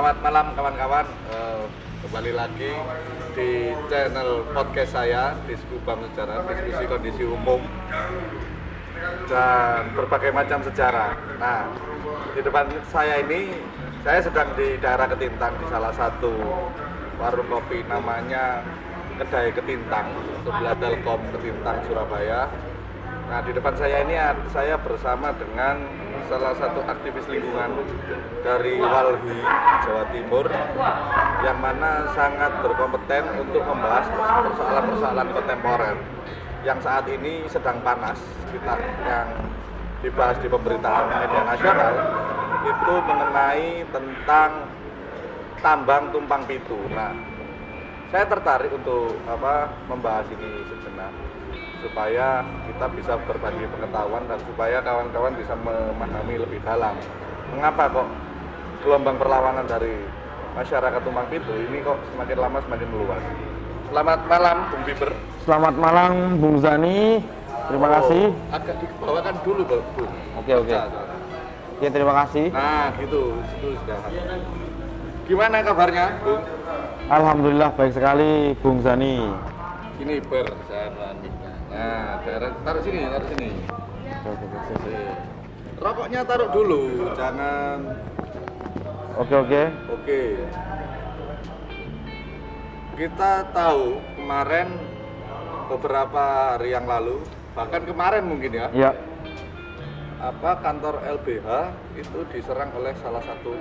Selamat malam kawan-kawan. Eh, kembali lagi di channel podcast saya Diskubam Sejarah Diskusi Kondisi Umum dan berbagai macam sejarah. Nah, di depan saya ini saya sedang di daerah Ketintang di salah satu warung kopi namanya Kedai Ketintang sebelah Telkom Ketintang Surabaya. Nah, di depan saya ini saya bersama dengan salah satu aktivis lingkungan dari Walhi, Jawa Timur yang mana sangat berkompeten untuk membahas persoalan-persoalan kontemporer yang saat ini sedang panas kita yang dibahas di pemberitaan media nasional itu mengenai tentang tambang tumpang pitu. Nah, saya tertarik untuk apa membahas ini sejenak supaya kita bisa berbagi pengetahuan dan supaya kawan-kawan bisa memahami lebih dalam mengapa kok gelombang perlawanan dari masyarakat Tumpang Pitu ini kok semakin lama semakin meluas. Selamat malam Bung Biber. Selamat malam Bung Zani. Terima Oh, kasih. Agak dibawakan dulu Bung. Oke, oke. Baca, soalnya. Ya terima kasih. Nah, gitu. Itu sudah. Gimana kabarnya, Bung? Alhamdulillah baik sekali Bung Zani. Ini ber saya Nah, daerah taruh sini, taruh sini. Rokoknya taruh dulu, jangan. Oke oke. Oke. Kita tahu kemarin beberapa hari yang lalu, bahkan kemarin mungkin ya, Ya. apa kantor LBH itu diserang oleh salah satu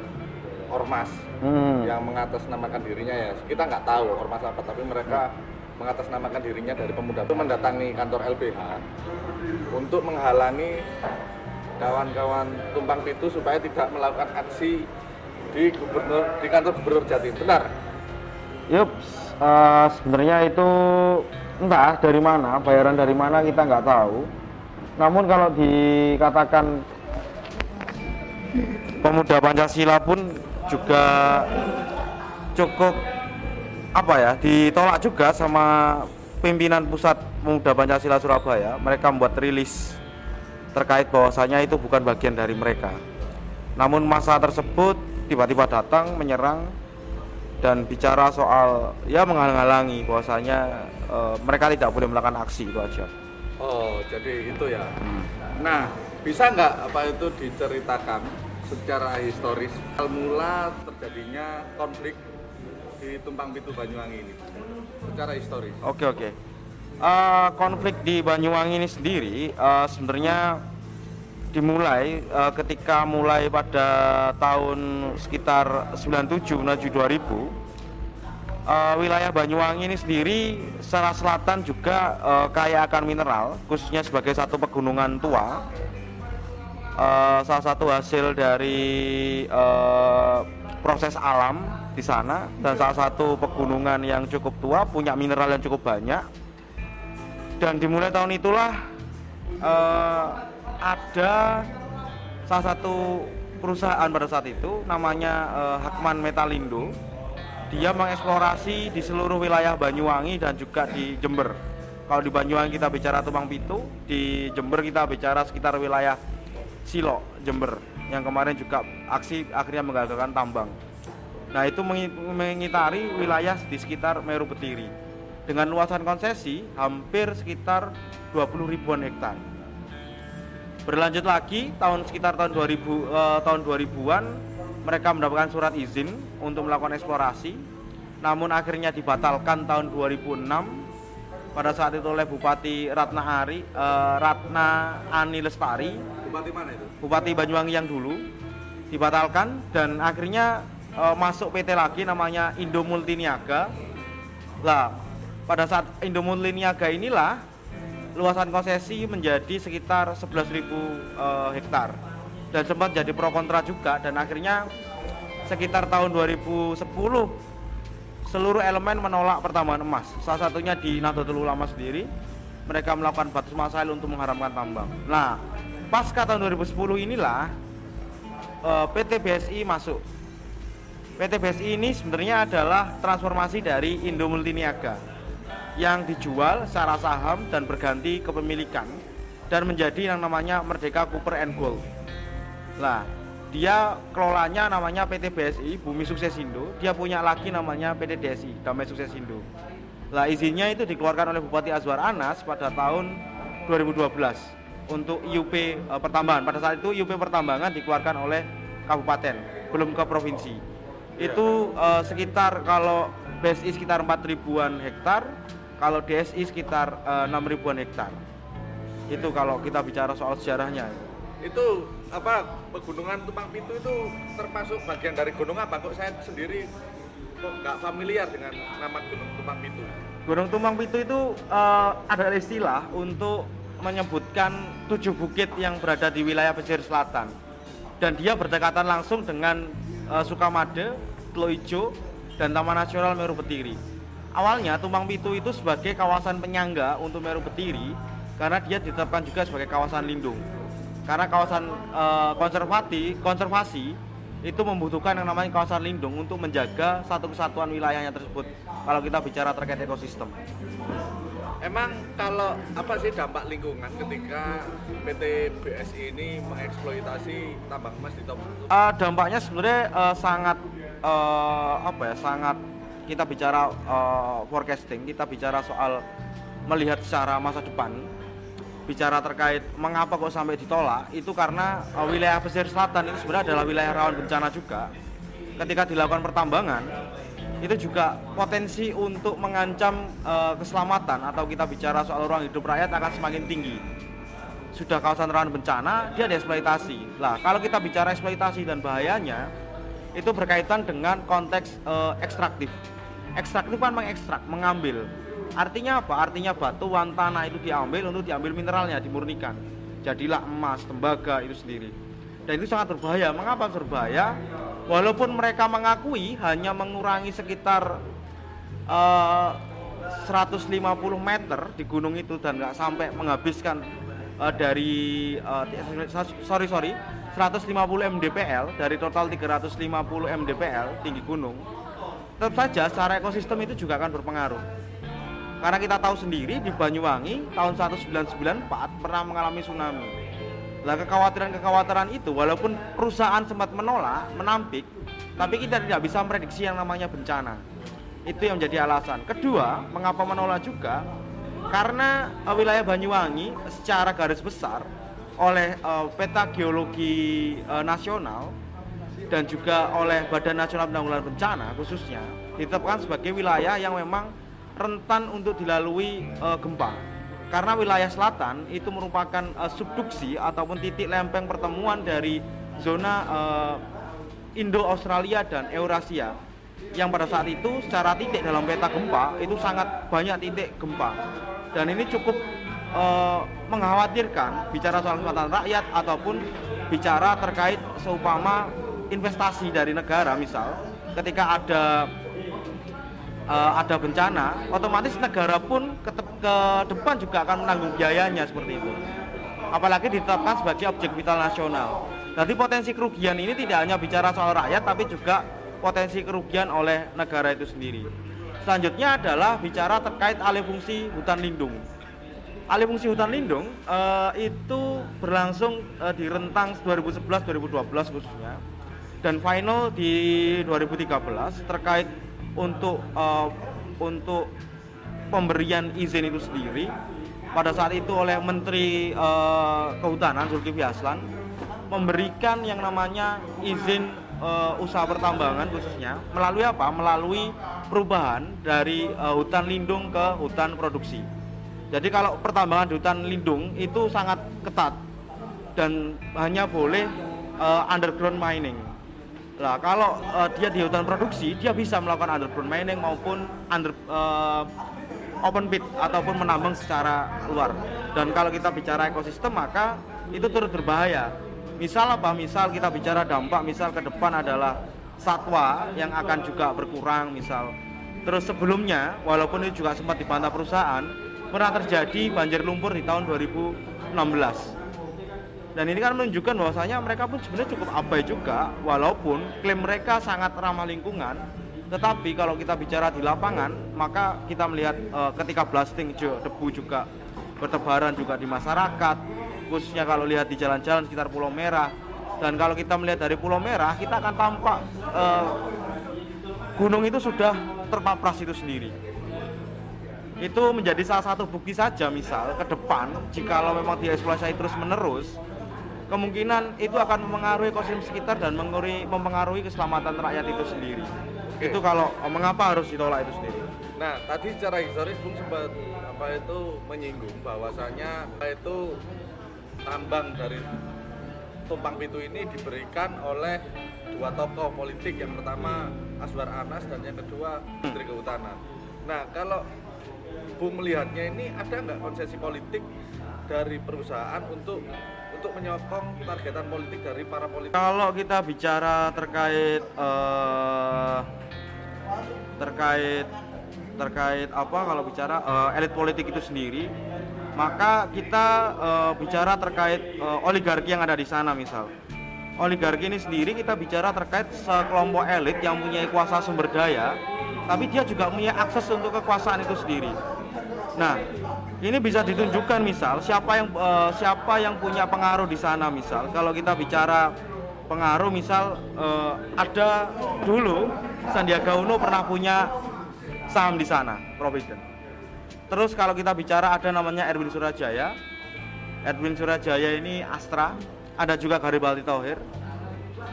ormas Hmm. yang mengatasnamakan dirinya ya. Kita nggak tahu ormas apa, tapi mereka mengatasnamakan dirinya dari pemuda itu mendatangi kantor LBH untuk menghalangi kawan-kawan tumpang pitu supaya tidak melakukan aksi di gubernur di kantor gubernur Jatim. Benar? Yup. eh, sebenarnya itu entah dari mana, bayaran dari mana kita nggak tahu. Namun kalau dikatakan pemuda Pancasila pun juga cukup apa ya ditolak juga sama pimpinan pusat pemuda Pancasila Surabaya. Mereka membuat rilis terkait bahwasanya itu bukan bagian dari mereka. Namun masa tersebut tiba-tiba datang menyerang dan bicara soal ya menghalangi bahwasanya eh, mereka tidak boleh melakukan aksi itu aja. Oh, jadi itu ya. Nah, bisa nggak apa itu diceritakan secara historis mula terjadinya konflik di Tumpang Pitu Banyuwangi ini secara historis? Oke oke. Eh, konflik di Banyuwangi ini sendiri eh, sebenarnya dimulai eh, ketika mulai pada tahun sekitar 97 menuju 2000 Eh, wilayah Banyuwangi ini sendiri secara selatan juga eh, kaya akan mineral khususnya sebagai satu pegunungan tua Eh, salah satu hasil dari eh, proses alam di sana dan salah satu pegunungan yang cukup tua punya mineral yang cukup banyak. Dan dimulai tahun itulah eh, ada salah satu perusahaan pada saat itu namanya eh, Hakman Metalindo. Dia mengeksplorasi di seluruh wilayah Banyuwangi dan juga di Jember. Kalau di Banyuwangi kita bicara Tumpang Pitu di Jember kita bicara sekitar wilayah Silo Jember. Yang kemarin juga aksi akhirnya menggagalkan tambang Nah itu mengi- mengitari wilayah di sekitar Meru Betiri dengan luasan konsesi hampir sekitar 20 ribuan hektar. Berlanjut lagi tahun sekitar tahun 2000 eh, tahun 2000-an mereka mendapatkan surat izin untuk melakukan eksplorasi. Namun akhirnya dibatalkan tahun 2006 pada saat itu oleh Bupati Ratna Ari eh, Ratna Ani Lestari Bupati mana itu? Bupati Banyuwangi yang dulu dibatalkan dan akhirnya eh, masuk PT lagi namanya Indo Multiniaga. Lah, pada saat Indo Multiniaga inilah luasan konsesi menjadi sekitar 11.000 eh, hektar dan sempat jadi pro kontra juga dan akhirnya sekitar tahun 2010 seluruh elemen menolak pertambangan emas. Salah satunya di Nahdlatul Ulama sendiri mereka melakukan batas masail untuk mengharamkan tambang. Nah, pasca tahun 2010 inilah eh, PT BSI masuk. PT BSI ini sebenarnya adalah transformasi dari Indo Multiniaga yang dijual secara saham dan berganti kepemilikan dan menjadi yang namanya Merdeka Copper and Gold. Nah, dia kelolanya namanya PT BSI Bumi Sukses Indo. Dia punya lagi namanya PT DSI Damai Sukses Indo. Lah izinnya itu dikeluarkan oleh Bupati Azwar Anas pada tahun 2012 untuk IUP e, pertambangan pada saat itu IUP pertambangan dikeluarkan oleh kabupaten belum ke provinsi itu e, sekitar kalau BSI sekitar 4 ribuan hektar kalau DSI sekitar e, 6 ribuan hektar. Itu kalau kita bicara soal sejarahnya. Itu apa pegunungan Tumpang Pitu itu termasuk bagian dari gunung apa? Kok saya sendiri kok nggak familiar dengan nama Gunung Tumpang Pitu? Gunung Tumpang Pitu itu uh, ada istilah untuk menyebutkan tujuh bukit yang berada di wilayah pesisir selatan. Dan dia berdekatan langsung dengan uh, Sukamade, Tloijo, dan Taman Nasional Meru Betiri. Awalnya Tumpang Pitu itu sebagai kawasan penyangga untuk Meru Betiri karena dia ditetapkan juga sebagai kawasan lindung karena kawasan uh, konservasi konservasi itu membutuhkan yang namanya kawasan lindung untuk menjaga satu kesatuan wilayahnya tersebut kalau kita bicara terkait ekosistem. Emang kalau apa sih dampak lingkungan ketika PT BSI ini mengeksploitasi tambang emas di Tomo? Uh, dampaknya sebenarnya uh, sangat uh, apa ya sangat kita bicara uh, forecasting, kita bicara soal melihat secara masa depan bicara terkait mengapa kok sampai ditolak itu karena uh, wilayah pesisir selatan itu sebenarnya adalah wilayah rawan bencana juga. Ketika dilakukan pertambangan itu juga potensi untuk mengancam uh, keselamatan atau kita bicara soal ruang hidup rakyat akan semakin tinggi. Sudah kawasan rawan bencana dia dieksploitasi. Lah kalau kita bicara eksploitasi dan bahayanya itu berkaitan dengan konteks uh, ekstraktif ekstraktif kan mengekstrak mengambil Artinya apa? Artinya batuan tanah itu diambil untuk diambil mineralnya, dimurnikan. Jadilah emas, tembaga itu sendiri. Dan itu sangat berbahaya. Mengapa berbahaya? Walaupun mereka mengakui hanya mengurangi sekitar uh, eh, 150 meter di gunung itu dan nggak sampai menghabiskan uh, dari uh, sorry sorry 150 mdpl dari total 350 mdpl tinggi gunung tetap saja secara ekosistem itu juga akan berpengaruh karena kita tahu sendiri di Banyuwangi tahun 1994 pernah mengalami tsunami. Lah kekhawatiran-kekhawatiran itu walaupun perusahaan sempat menolak, menampik, tapi kita tidak bisa memprediksi yang namanya bencana. Itu yang menjadi alasan. Kedua, mengapa menolak juga? Karena uh, wilayah Banyuwangi secara garis besar oleh uh, peta geologi uh, nasional dan juga oleh Badan Nasional Penanggulangan Bencana khususnya ditetapkan sebagai wilayah yang memang rentan untuk dilalui uh, gempa. Karena wilayah selatan itu merupakan uh, subduksi ataupun titik lempeng pertemuan dari zona uh, Indo-Australia dan Eurasia yang pada saat itu secara titik dalam peta gempa itu sangat banyak titik gempa. Dan ini cukup uh, mengkhawatirkan bicara soal kesempatan rakyat ataupun bicara terkait seumpama investasi dari negara misal ketika ada uh, ada bencana, otomatis negara pun ke, ke depan juga akan menanggung biayanya seperti itu. Apalagi ditetapkan sebagai objek vital nasional. Jadi potensi kerugian ini tidak hanya bicara soal rakyat, tapi juga potensi kerugian oleh negara itu sendiri. Selanjutnya adalah bicara terkait alih fungsi hutan lindung. Alih fungsi hutan lindung uh, itu berlangsung uh, di rentang 2011-2012 khususnya dan final di 2013 terkait untuk uh, untuk pemberian izin itu sendiri pada saat itu oleh Menteri uh, Kehutanan Zulkifli Hasan memberikan yang namanya izin uh, usaha pertambangan khususnya melalui apa? Melalui perubahan dari uh, hutan lindung ke hutan produksi. Jadi kalau pertambangan di hutan lindung itu sangat ketat dan hanya boleh uh, underground mining Nah, kalau uh, dia di hutan produksi, dia bisa melakukan underground mining maupun under uh, open pit ataupun menambang secara luar. Dan kalau kita bicara ekosistem, maka itu turut berbahaya. Misal apa? Misal kita bicara dampak, misal ke depan adalah satwa yang akan juga berkurang, misal. Terus sebelumnya, walaupun itu juga sempat dibantah perusahaan, pernah terjadi banjir lumpur di tahun 2016 dan ini kan menunjukkan bahwasanya mereka pun sebenarnya cukup abai juga walaupun klaim mereka sangat ramah lingkungan. Tetapi kalau kita bicara di lapangan maka kita melihat e, ketika blasting debu juga bertebaran juga di masyarakat khususnya kalau lihat di jalan-jalan sekitar Pulau Merah. Dan kalau kita melihat dari Pulau Merah kita akan tampak eh, gunung itu sudah terpapras itu sendiri itu menjadi salah satu bukti saja misal ke depan jikalau memang dieksploitasi terus menerus kemungkinan itu akan mempengaruhi ekosistem sekitar dan mempengaruhi, mempengaruhi keselamatan rakyat itu sendiri Oke. itu kalau mengapa harus ditolak itu sendiri Nah, tadi secara historis Bung sempat apa itu menyinggung bahwasanya apa itu tambang dari Tumpang Pitu ini diberikan oleh dua tokoh politik yang pertama Aswar Anas dan yang kedua Menteri Kehutanan. Nah, kalau Bung melihatnya ini ada nggak konsesi politik dari perusahaan untuk untuk menyokong targetan politik dari para politik? Kalau kita bicara terkait eh, terkait terkait apa kalau bicara eh, elit politik itu sendiri, maka kita eh, bicara terkait eh, oligarki yang ada di sana misal. Oligarki ini sendiri kita bicara terkait sekelompok elit yang punya kuasa sumber daya, tapi dia juga punya akses untuk kekuasaan itu sendiri. Nah, ini bisa ditunjukkan misal siapa yang eh, siapa yang punya pengaruh di sana misal. Kalau kita bicara pengaruh misal eh, ada dulu Sandiaga Uno pernah punya saham di sana, Provident. Terus kalau kita bicara ada namanya Erwin Surajaya. Erwin Surajaya ini Astra, ada juga Garibaldi Thohir.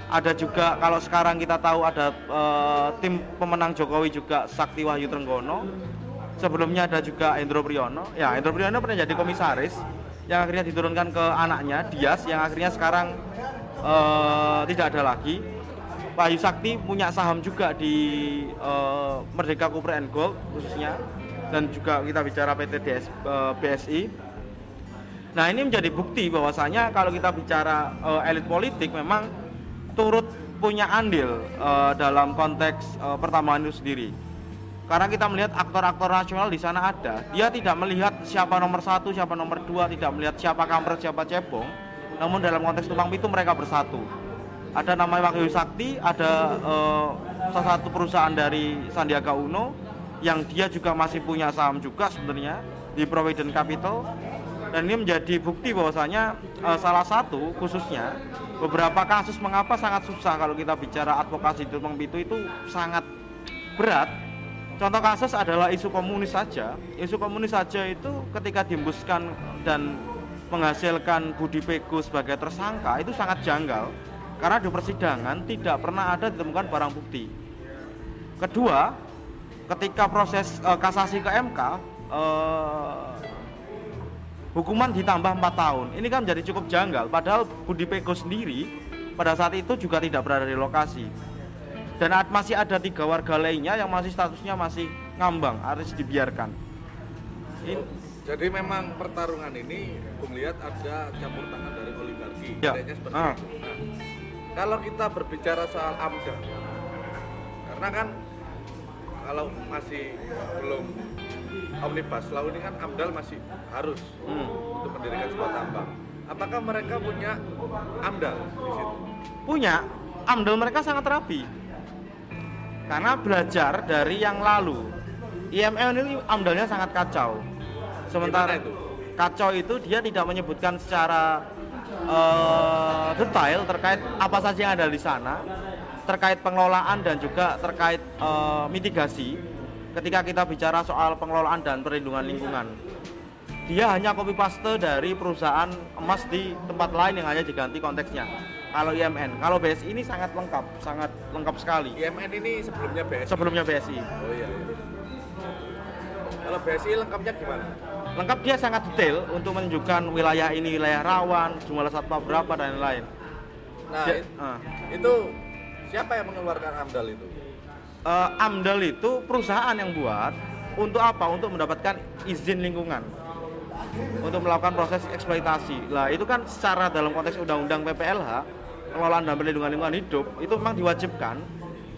Ada juga kalau sekarang kita tahu ada eh, tim pemenang Jokowi juga Sakti Wahyu Trenggono. Sebelumnya ada juga Endro Priyono. Ya, Endro Priyono pernah jadi komisaris yang akhirnya diturunkan ke anaknya Dias yang akhirnya sekarang eh, tidak ada lagi. Wahyu Sakti punya saham juga di eh, Merdeka Copper and Gold khususnya dan juga kita bicara PT DS, eh, BSI. Nah ini menjadi bukti bahwasanya kalau kita bicara eh, elit politik memang turut punya andil eh, dalam konteks eh, pertambangan itu sendiri. Karena kita melihat aktor-aktor nasional di sana ada, dia tidak melihat siapa nomor satu, siapa nomor dua, tidak melihat siapa kampret, siapa cebong. Namun dalam konteks tumpang pitu mereka bersatu. Ada namanya Wahyu Sakti, ada eh, salah satu perusahaan dari Sandiaga Uno yang dia juga masih punya saham juga sebenarnya di Provident Capital dan ini menjadi bukti bahwasanya eh, salah satu khususnya beberapa kasus mengapa sangat susah kalau kita bicara advokasi tumpang pitu itu sangat berat contoh kasus adalah isu komunis saja isu komunis saja itu ketika diembuskan dan menghasilkan Budi Pego sebagai tersangka itu sangat janggal karena di persidangan tidak pernah ada ditemukan barang bukti kedua ketika proses eh, kasasi ke MK eh, hukuman ditambah 4 tahun. Ini kan menjadi cukup janggal. Padahal Budi Pego sendiri pada saat itu juga tidak berada di lokasi. Dan masih ada tiga warga lainnya yang masih statusnya masih ngambang, harus dibiarkan. Ini, Jadi memang pertarungan ini Bung lihat ada campur tangan dari oligarki. Ya. Kayaknya seperti Ah. itu. Nah, kalau kita berbicara soal AMDA, karena kan kalau masih belum omnibus law ini kan AMDAL masih harus Hmm. untuk mendirikan sebuah tambang. Apakah mereka punya AMDAL di situ? punya amdal mereka sangat rapi. Karena belajar dari yang lalu. IML ini amdalnya sangat kacau. Sementara itu? kacau itu dia tidak menyebutkan secara eh, detail terkait apa saja yang ada di sana, terkait pengelolaan dan juga terkait eh, mitigasi. Ketika kita bicara soal pengelolaan dan perlindungan lingkungan, dia hanya copy paste dari perusahaan emas di tempat lain yang hanya diganti konteksnya. Kalau IMN, kalau BSI ini sangat lengkap, sangat lengkap sekali. IMN ini sebelumnya BSI. Sebelumnya BSI, Oh iya. iya. Kalau BSI lengkapnya gimana? lengkap dia sangat detail untuk menunjukkan wilayah ini wilayah rawan, jumlah satwa berapa dan lain-lain. Nah, Dia- it- ah. itu siapa yang mengeluarkan AMDAL itu? Eh, AMDAL itu perusahaan yang buat untuk apa? Untuk mendapatkan izin lingkungan. Untuk melakukan proses eksploitasi. Lah, itu kan secara dalam konteks undang-undang PPLH, pengelolaan dan perlindungan lingkungan hidup, itu memang diwajibkan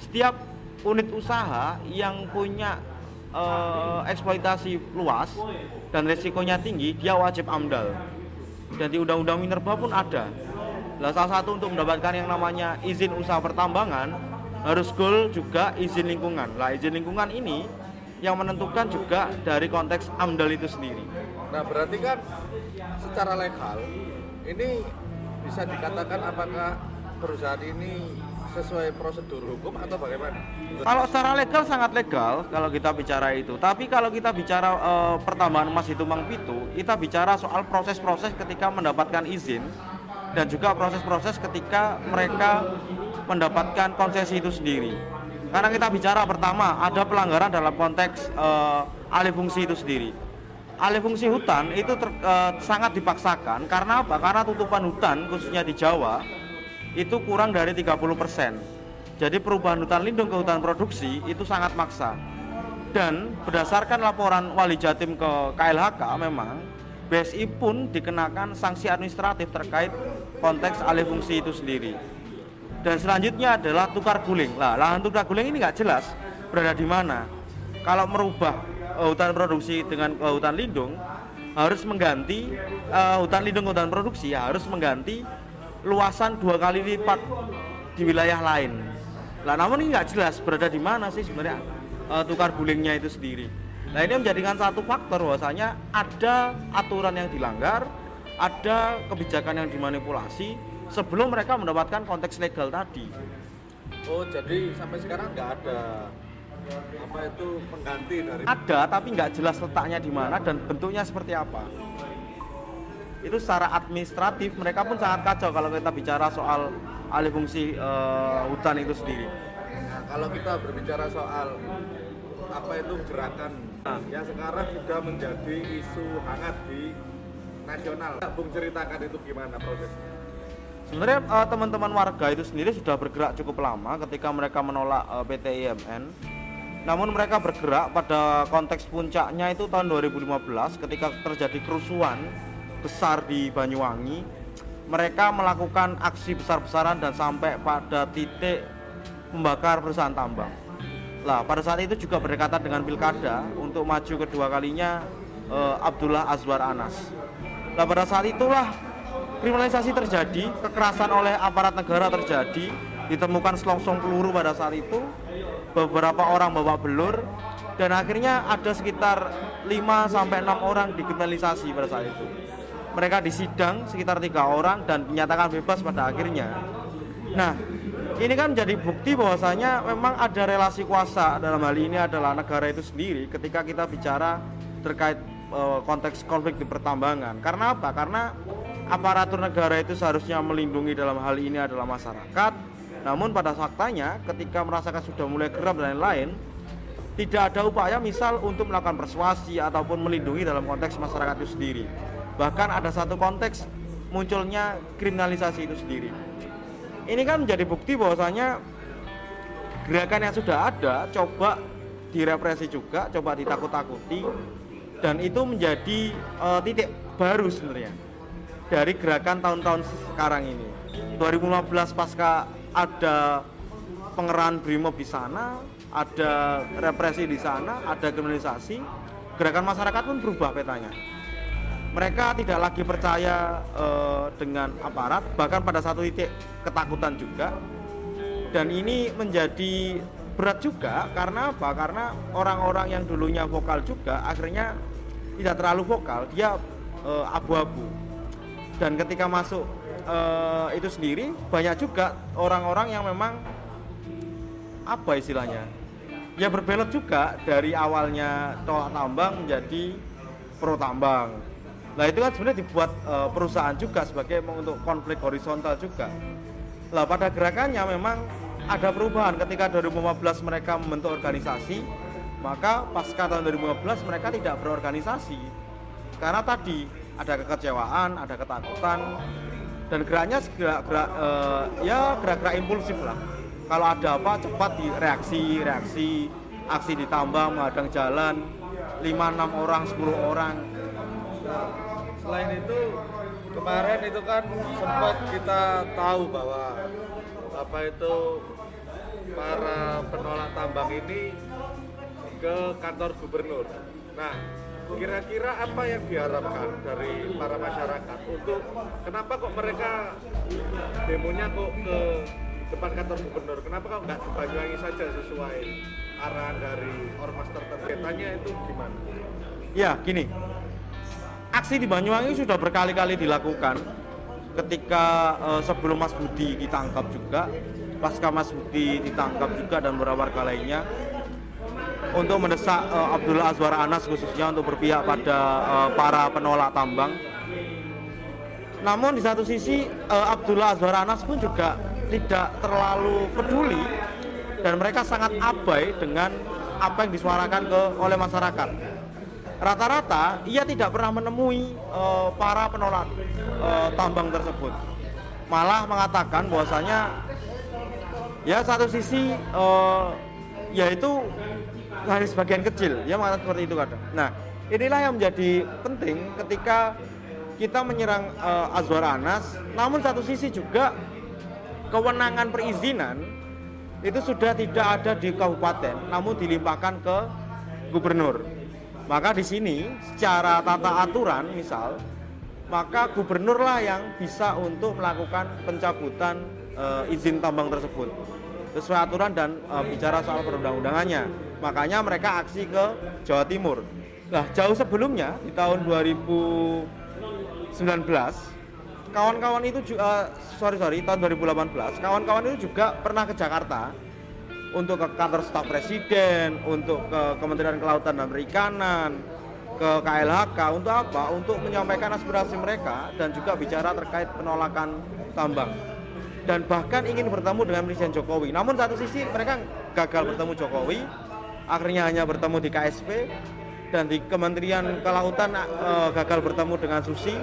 setiap unit usaha yang punya eh, eksploitasi luas dan resikonya tinggi, dia wajib AMDAL. Dan di undang-undang minerba pun ada. Lah salah satu untuk mendapatkan yang namanya izin usaha pertambangan harus goal juga izin lingkungan. Lah izin lingkungan ini yang menentukan juga dari konteks AMDAL itu sendiri. Nah, berarti kan secara legal ini bisa dikatakan apakah perusahaan ini sesuai prosedur hukum atau bagaimana? Kalau secara legal sangat legal kalau kita bicara itu. Tapi kalau kita bicara eh, pertambangan emas di Tumpang Pitu, kita bicara soal proses-proses ketika mendapatkan izin dan juga proses-proses ketika mereka mendapatkan konsesi itu sendiri. Karena kita bicara pertama ada pelanggaran dalam konteks eh, alih fungsi itu sendiri. Alih fungsi hutan itu ter- eh, sangat dipaksakan karena apa? Karena tutupan hutan khususnya di Jawa itu kurang dari 30%. Jadi perubahan hutan lindung ke hutan produksi itu sangat maksa. Dan berdasarkan laporan Wali Jatim ke KLHK memang BSI pun dikenakan sanksi administratif terkait konteks alih fungsi itu sendiri. Dan selanjutnya adalah tukar guling. Lah, lahan tukar guling ini nggak jelas berada di mana. Kalau merubah hutan produksi dengan eh, hutan lindung harus mengganti eh, hutan lindung hutan produksi harus mengganti luasan dua kali lipat di wilayah lain. Lah namun ini nggak jelas berada di mana sih sebenarnya eh, tukar gulingnya itu sendiri. Nah ini menjadikan satu faktor bahwasanya ada aturan yang dilanggar, ada kebijakan yang dimanipulasi sebelum mereka mendapatkan konteks legal tadi. Oh jadi sampai sekarang nggak ada apa itu pengganti dari Ada tapi nggak jelas letaknya di mana dan bentuknya seperti apa. Itu secara administratif mereka pun sangat kacau kalau kita bicara soal alih fungsi eh, hutan itu sendiri. Nah, kalau kita berbicara soal apa itu gerakan Nah. yang sekarang sudah menjadi isu hangat di nasional. Bung ceritakan itu gimana prosesnya? Sebenarnya eh, teman-teman warga itu sendiri sudah bergerak cukup lama ketika mereka menolak eh, PT IMN. Namun mereka bergerak pada konteks puncaknya itu tahun 2015 ketika terjadi kerusuhan besar di Banyuwangi. Mereka melakukan aksi besar-besaran dan sampai pada titik membakar perusahaan tambang. Lah, pada saat itu juga berdekatan dengan pilkada untuk maju kedua kalinya eh, Abdullah Azwar Anas. Nah, pada saat itulah kriminalisasi terjadi, kekerasan oleh aparat negara terjadi, ditemukan selongsong peluru pada saat itu, beberapa orang bawa belur, dan akhirnya ada sekitar 5 sampai 6 orang dikriminalisasi pada saat itu. Mereka disidang sekitar tiga orang dan dinyatakan bebas pada akhirnya. Nah, ini kan menjadi bukti bahwasanya memang ada relasi kuasa dalam hal ini adalah negara itu sendiri ketika kita bicara terkait eh, konteks konflik di pertambangan. Karena apa? Karena aparatur negara itu seharusnya melindungi dalam hal ini adalah masyarakat. Namun pada faktanya ketika merasakan sudah mulai geram dan lain-lain, tidak ada upaya misal untuk melakukan persuasi ataupun melindungi dalam konteks masyarakat itu sendiri. Bahkan ada satu konteks munculnya kriminalisasi itu sendiri. Ini kan menjadi bukti bahwasanya gerakan yang sudah ada coba direpresi juga, coba ditakut-takuti dan itu menjadi eh, titik baru sebenarnya dari gerakan tahun-tahun sekarang ini. 2015 pasca ada pengerahan brimob di sana, ada represi di sana, ada kriminalisasi, gerakan masyarakat pun berubah petanya. Mereka tidak lagi percaya eh, dengan aparat, bahkan pada satu titik ketakutan juga. Dan ini menjadi berat juga karena apa? Karena orang-orang yang dulunya vokal juga akhirnya tidak terlalu vokal, dia eh, abu-abu. Dan ketika masuk eh, itu sendiri banyak juga orang-orang yang memang apa istilahnya? Ya berbelok juga dari awalnya tolak tambang menjadi pro tambang. Nah itu kan sebenarnya dibuat eh, perusahaan juga sebagai untuk konflik horizontal juga. Lah pada gerakannya memang ada perubahan ketika 2015 mereka membentuk organisasi, maka pasca tahun 2015 mereka tidak berorganisasi. Karena tadi ada kekecewaan, ada ketakutan dan geraknya segera gerak eh, ya gerak-gerak impulsif lah. Kalau ada apa cepat direaksi, reaksi, aksi ditambah menghadang jalan 5 6 orang, 10 orang. Selain itu kemarin itu kan sempat kita tahu bahwa apa itu para penolak tambang ini ke kantor gubernur. Nah, kira-kira apa yang diharapkan dari para masyarakat untuk kenapa kok mereka demonya kok ke depan kantor gubernur? Kenapa kok nggak di Banyuwangi saja sesuai arahan dari ormas tertentu? Itu gimana? Ya, gini. Aksi di Banyuwangi sudah berkali-kali dilakukan ketika uh, sebelum Mas Budi ditangkap juga pasca Mas Budi ditangkap juga dan beberapa warga lainnya untuk mendesak uh, Abdullah Azwar Anas khususnya untuk berpihak pada uh, para penolak tambang. Namun di satu sisi uh, Abdullah Azwar Anas pun juga tidak terlalu peduli dan mereka sangat abai dengan apa yang disuarakan ke oleh masyarakat. Rata-rata ia tidak pernah menemui uh, para penolak uh, tambang tersebut. Malah mengatakan bahwasanya ya satu sisi uh, yaitu hanya sebagian kecil ya mengatakan seperti itu kadang. Nah inilah yang menjadi penting ketika kita menyerang uh, Azwar Anas, namun satu sisi juga kewenangan perizinan itu sudah tidak ada di kabupaten, namun dilimpahkan ke gubernur. Maka di sini secara tata aturan misal, maka gubernurlah yang bisa untuk melakukan pencabutan e, izin tambang tersebut sesuai aturan dan e, bicara soal perundang-undangannya. Makanya mereka aksi ke Jawa Timur. Nah, jauh sebelumnya di tahun 2019 kawan-kawan itu juga uh, sorry sorry tahun 2018 kawan-kawan itu juga pernah ke Jakarta untuk ke kantor staf presiden, untuk ke Kementerian Kelautan dan Perikanan, ke KLHK untuk apa? Untuk menyampaikan aspirasi mereka dan juga bicara terkait penolakan tambang. Dan bahkan ingin bertemu dengan Presiden Jokowi. Namun satu sisi mereka gagal bertemu Jokowi, akhirnya hanya bertemu di KSP dan di Kementerian Kelautan uh, gagal bertemu dengan Susi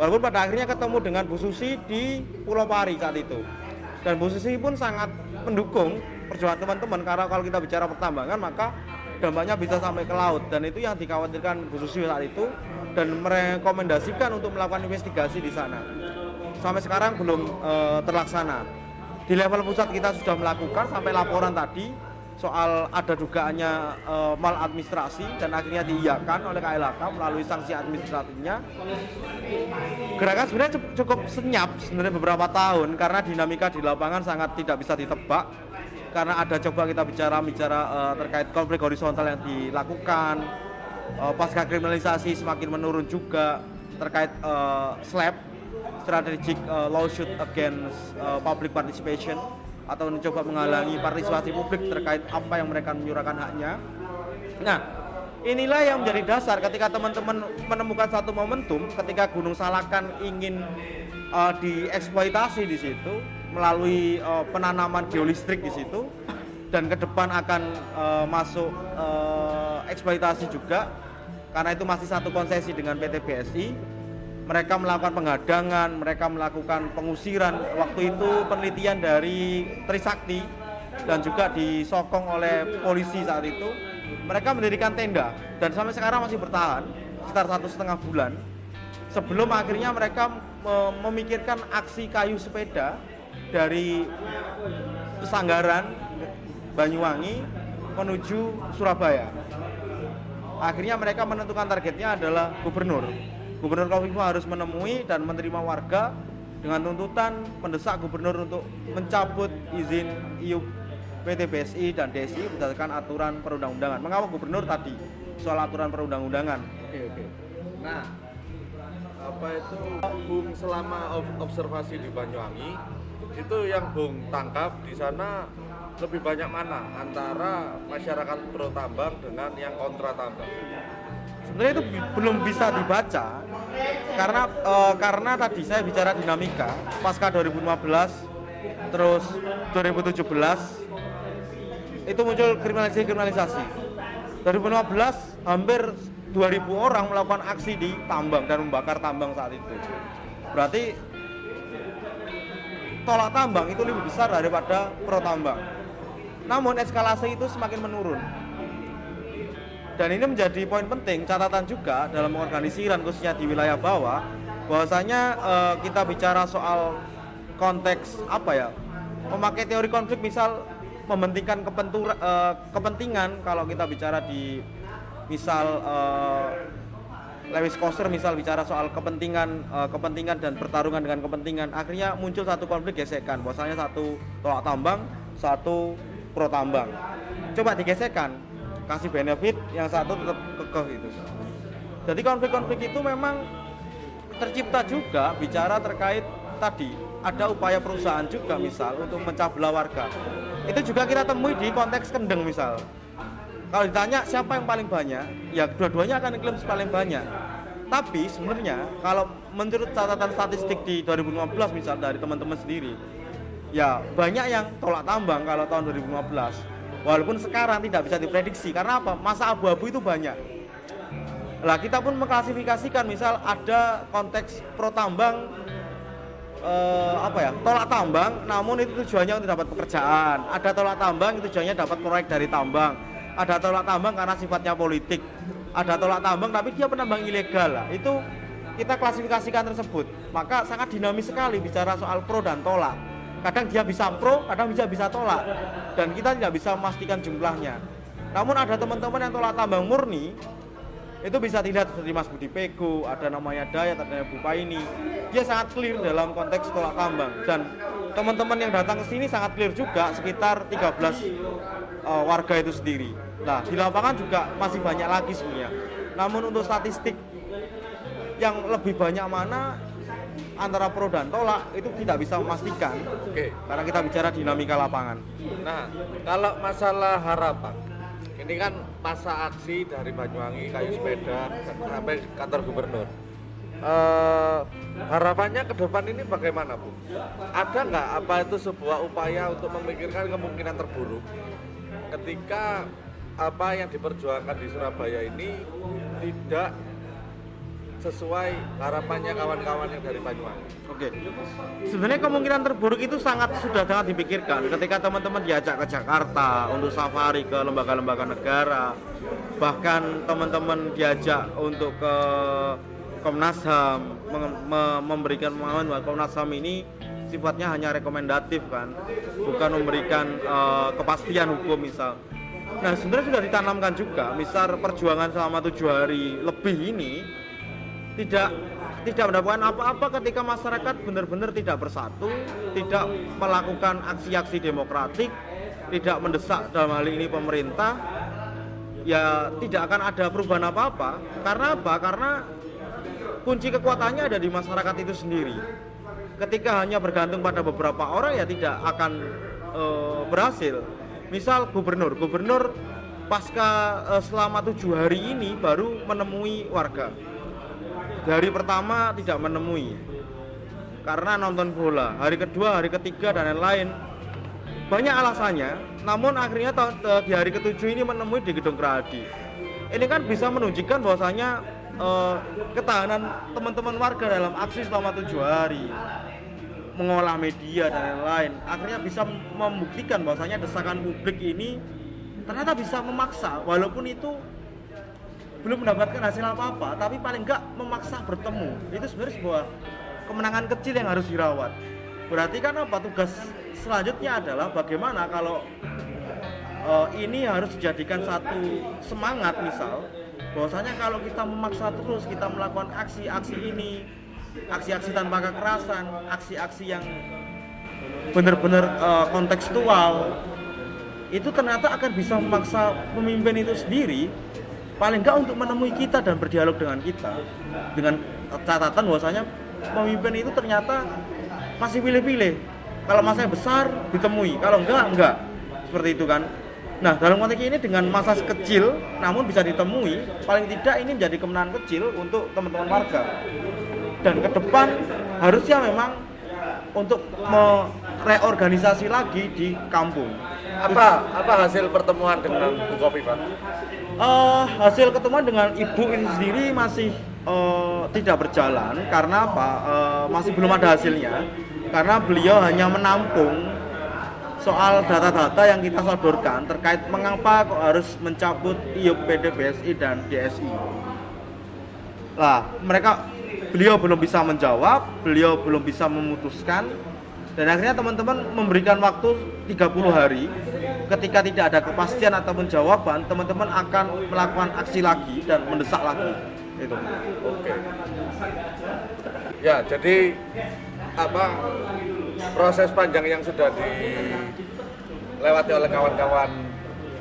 Walaupun pada akhirnya ketemu dengan Bu Susi di Pulau Pari saat itu. Dan Bu Susi pun sangat mendukung perjuangan teman-teman karena kalau kita bicara pertambangan maka dampaknya bisa sampai ke laut dan itu yang dikhawatirkan Bu Susi saat itu dan merekomendasikan untuk melakukan investigasi di sana. Sampai sekarang belum e, terlaksana. Di level pusat kita sudah melakukan sampai laporan tadi soal ada dugaannya e, maladministrasi dan akhirnya diiyakan oleh KLHK melalui sanksi administratifnya. Gerakan sebenarnya cukup senyap sebenarnya beberapa tahun karena dinamika di lapangan sangat tidak bisa ditebak karena ada coba kita bicara bicara uh, terkait konflik horizontal yang dilakukan uh, pasca kriminalisasi semakin menurun juga terkait uh, SLAP strategic uh, lawsuit against uh, public participation atau mencoba menghalangi partisipasi publik terkait apa yang mereka menyuarakan haknya. Nah, inilah yang menjadi dasar ketika teman-teman menemukan satu momentum ketika Gunung Salakan ingin uh, dieksploitasi di situ melalui uh, penanaman geolistrik di situ dan ke depan akan uh, masuk uh, eksploitasi juga karena itu masih satu konsesi dengan PT BSI mereka melakukan penghadangan, mereka melakukan pengusiran. Waktu itu penelitian dari Trisakti dan juga disokong oleh polisi saat itu. Mereka mendirikan tenda dan sampai sekarang masih bertahan sekitar satu setengah bulan. Sebelum akhirnya mereka memikirkan aksi kayu sepeda dari Pesanggaran Banyuwangi menuju Surabaya. Akhirnya mereka menentukan targetnya adalah gubernur Gubernur Kofifa harus menemui dan menerima warga dengan tuntutan mendesak gubernur untuk mencabut izin IUP PT BSI dan DSI berdasarkan aturan perundang-undangan. Mengapa gubernur tadi soal aturan perundang-undangan? Oke, oke. Nah, apa itu Bung selama observasi di Banyuwangi itu yang Bung tangkap di sana lebih banyak mana antara masyarakat pro tambang dengan yang kontra tambang? Sebenarnya itu belum bisa dibaca karena uh, karena tadi saya bicara dinamika pasca 2015 terus 2017 itu muncul kriminalisasi kriminalisasi. 2015 hampir 2000 orang melakukan aksi di tambang dan membakar tambang saat itu. Berarti tolak tambang itu lebih besar daripada pro tambang. Namun eskalasi itu semakin menurun dan ini menjadi poin penting catatan juga dalam organisasiran khususnya di wilayah bawah bahwasanya uh, kita bicara soal konteks apa ya memakai teori konflik misal mementingkan kepentur, uh, kepentingan. Kalau kita bicara di misal uh, Lewis Koster misal bicara soal kepentingan uh, kepentingan dan pertarungan dengan kepentingan akhirnya muncul satu konflik gesekan. Bahwasanya satu tolak tambang satu pro tambang. Coba digesekkan kasih benefit yang satu tetap kekeh itu jadi konflik-konflik itu memang tercipta juga bicara terkait tadi ada upaya perusahaan juga misal untuk mencah warga. Itu juga kita temui di konteks kendeng misal. Kalau ditanya siapa yang paling banyak, ya dua-duanya akan klaim paling banyak. Tapi sebenarnya kalau menurut catatan statistik di 2015 misal dari teman-teman sendiri, ya banyak yang tolak tambang kalau tahun 2015. Walaupun sekarang tidak bisa diprediksi karena apa? Masa abu-abu itu banyak. Lah kita pun mengklasifikasikan misal ada konteks pro tambang eh, apa ya? Tolak tambang namun itu tujuannya untuk dapat pekerjaan. Ada tolak tambang itu tujuannya dapat proyek dari tambang. Ada tolak tambang karena sifatnya politik. Ada tolak tambang tapi dia penambang ilegal lah. Itu kita klasifikasikan tersebut. Maka sangat dinamis sekali bicara soal pro dan tolak kadang dia bisa pro kadang bisa bisa tolak dan kita tidak bisa memastikan jumlahnya namun ada teman-teman yang tolak tambang murni itu bisa dilihat seperti Mas Budi Pego, ada namanya Dayat, ada Bupa ini. Dia sangat clear dalam konteks tolak tambang dan teman-teman yang datang ke sini sangat clear juga sekitar 13 uh, warga itu sendiri. Nah, di lapangan juga masih banyak lagi sebenarnya. Namun untuk statistik yang lebih banyak mana antara pro dan tolak itu tidak bisa memastikan. Oke. Karena kita bicara dinamika lapangan. Nah, kalau masalah harapan, ini kan masa aksi dari Banyuwangi kayu sepeda sampai kantor gubernur. Eh, harapannya ke depan ini bagaimana, Bu? Ada nggak apa itu sebuah upaya untuk memikirkan kemungkinan terburuk ketika apa yang diperjuangkan di Surabaya ini tidak sesuai harapannya kawan-kawan yang dari Banyuwangi. Oke. Sebenarnya kemungkinan terburuk itu sangat sudah sangat dipikirkan ketika teman-teman diajak ke Jakarta untuk safari ke lembaga-lembaga negara. Bahkan teman-teman diajak untuk ke Komnas HAM mem- me- memberikan pemahaman bahwa Komnas HAM ini sifatnya hanya rekomendatif kan, bukan memberikan eh, kepastian hukum misal. Nah sebenarnya sudah ditanamkan juga, misal perjuangan selama tujuh hari lebih ini tidak tidak mendapatkan apa-apa ketika masyarakat benar-benar tidak bersatu, tidak melakukan aksi-aksi demokratik, tidak mendesak dalam hal ini pemerintah, ya tidak akan ada perubahan apa-apa. Karena apa? Karena kunci kekuatannya ada di masyarakat itu sendiri. Ketika hanya bergantung pada beberapa orang ya tidak akan eh, berhasil. Misal gubernur, gubernur pasca eh, selama tujuh hari ini baru menemui warga hari pertama tidak menemui. Karena nonton bola. Hari kedua hari ketiga dan lain-lain banyak alasannya namun akhirnya di hari ketujuh ini menemui di gedung Gerahadi ini kan bisa menunjukkan bahwasanya eh, ketahanan teman-teman warga dalam aksi selama tujuh hari. Mengolah media dan lain-lain akhirnya bisa membuktikan bahwasanya desakan publik ini ternyata bisa memaksa. Walaupun itu belum mendapatkan hasil apa-apa, tapi paling enggak memaksa bertemu. Itu sebenarnya sebuah kemenangan kecil yang harus dirawat. Berarti kan apa tugas selanjutnya adalah bagaimana kalau eh, ini harus dijadikan satu semangat misal bahwasanya kalau kita memaksa terus kita melakukan aksi-aksi ini, aksi-aksi tanpa kekerasan, aksi-aksi yang benar-benar eh, kontekstual itu ternyata akan bisa memaksa pemimpin itu sendiri paling enggak untuk menemui kita dan berdialog dengan kita dengan catatan bahwasanya pemimpin itu ternyata masih pilih-pilih. Kalau masanya besar ditemui. Kalau enggak enggak seperti itu kan. Nah dalam konteks ini dengan masa kecil namun bisa ditemui paling tidak ini menjadi kemenangan kecil untuk teman-teman warga. Dan ke depan harusnya memang untuk mereorganisasi lagi di kampung. Apa apa hasil pertemuan dengan Bu Kofifa? Eh, hasil ketemuan dengan ibu ini sendiri masih eh, tidak berjalan karena apa? Eh, masih belum ada hasilnya karena beliau hanya menampung soal data-data yang kita sodorkan terkait mengapa kok harus mencabut IUP PDBSI dan DSI. Lah, mereka beliau belum bisa menjawab, beliau belum bisa memutuskan dan akhirnya teman-teman memberikan waktu 30 hari ketika tidak ada kepastian ataupun jawaban teman-teman akan melakukan aksi lagi dan mendesak lagi itu Oke. Ya, jadi apa proses panjang yang sudah dilewati oleh kawan-kawan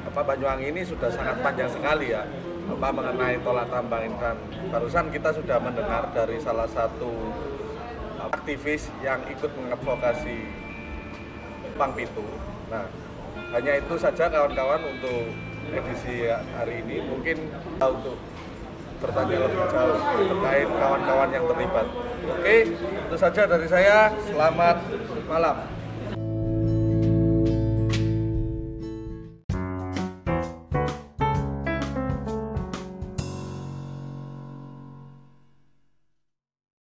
apa Banyuwangi ini sudah sangat panjang sekali ya. apa mengenai tolak tambang ini dan barusan kita sudah mendengar dari salah satu aktivis yang ikut mengadvokasi Pang Pitu. Nah, hanya itu saja kawan-kawan untuk edisi hari ini. Mungkin untuk bertanya lebih jauh terkait kawan-kawan yang terlibat. Oke, itu saja dari saya. Selamat malam.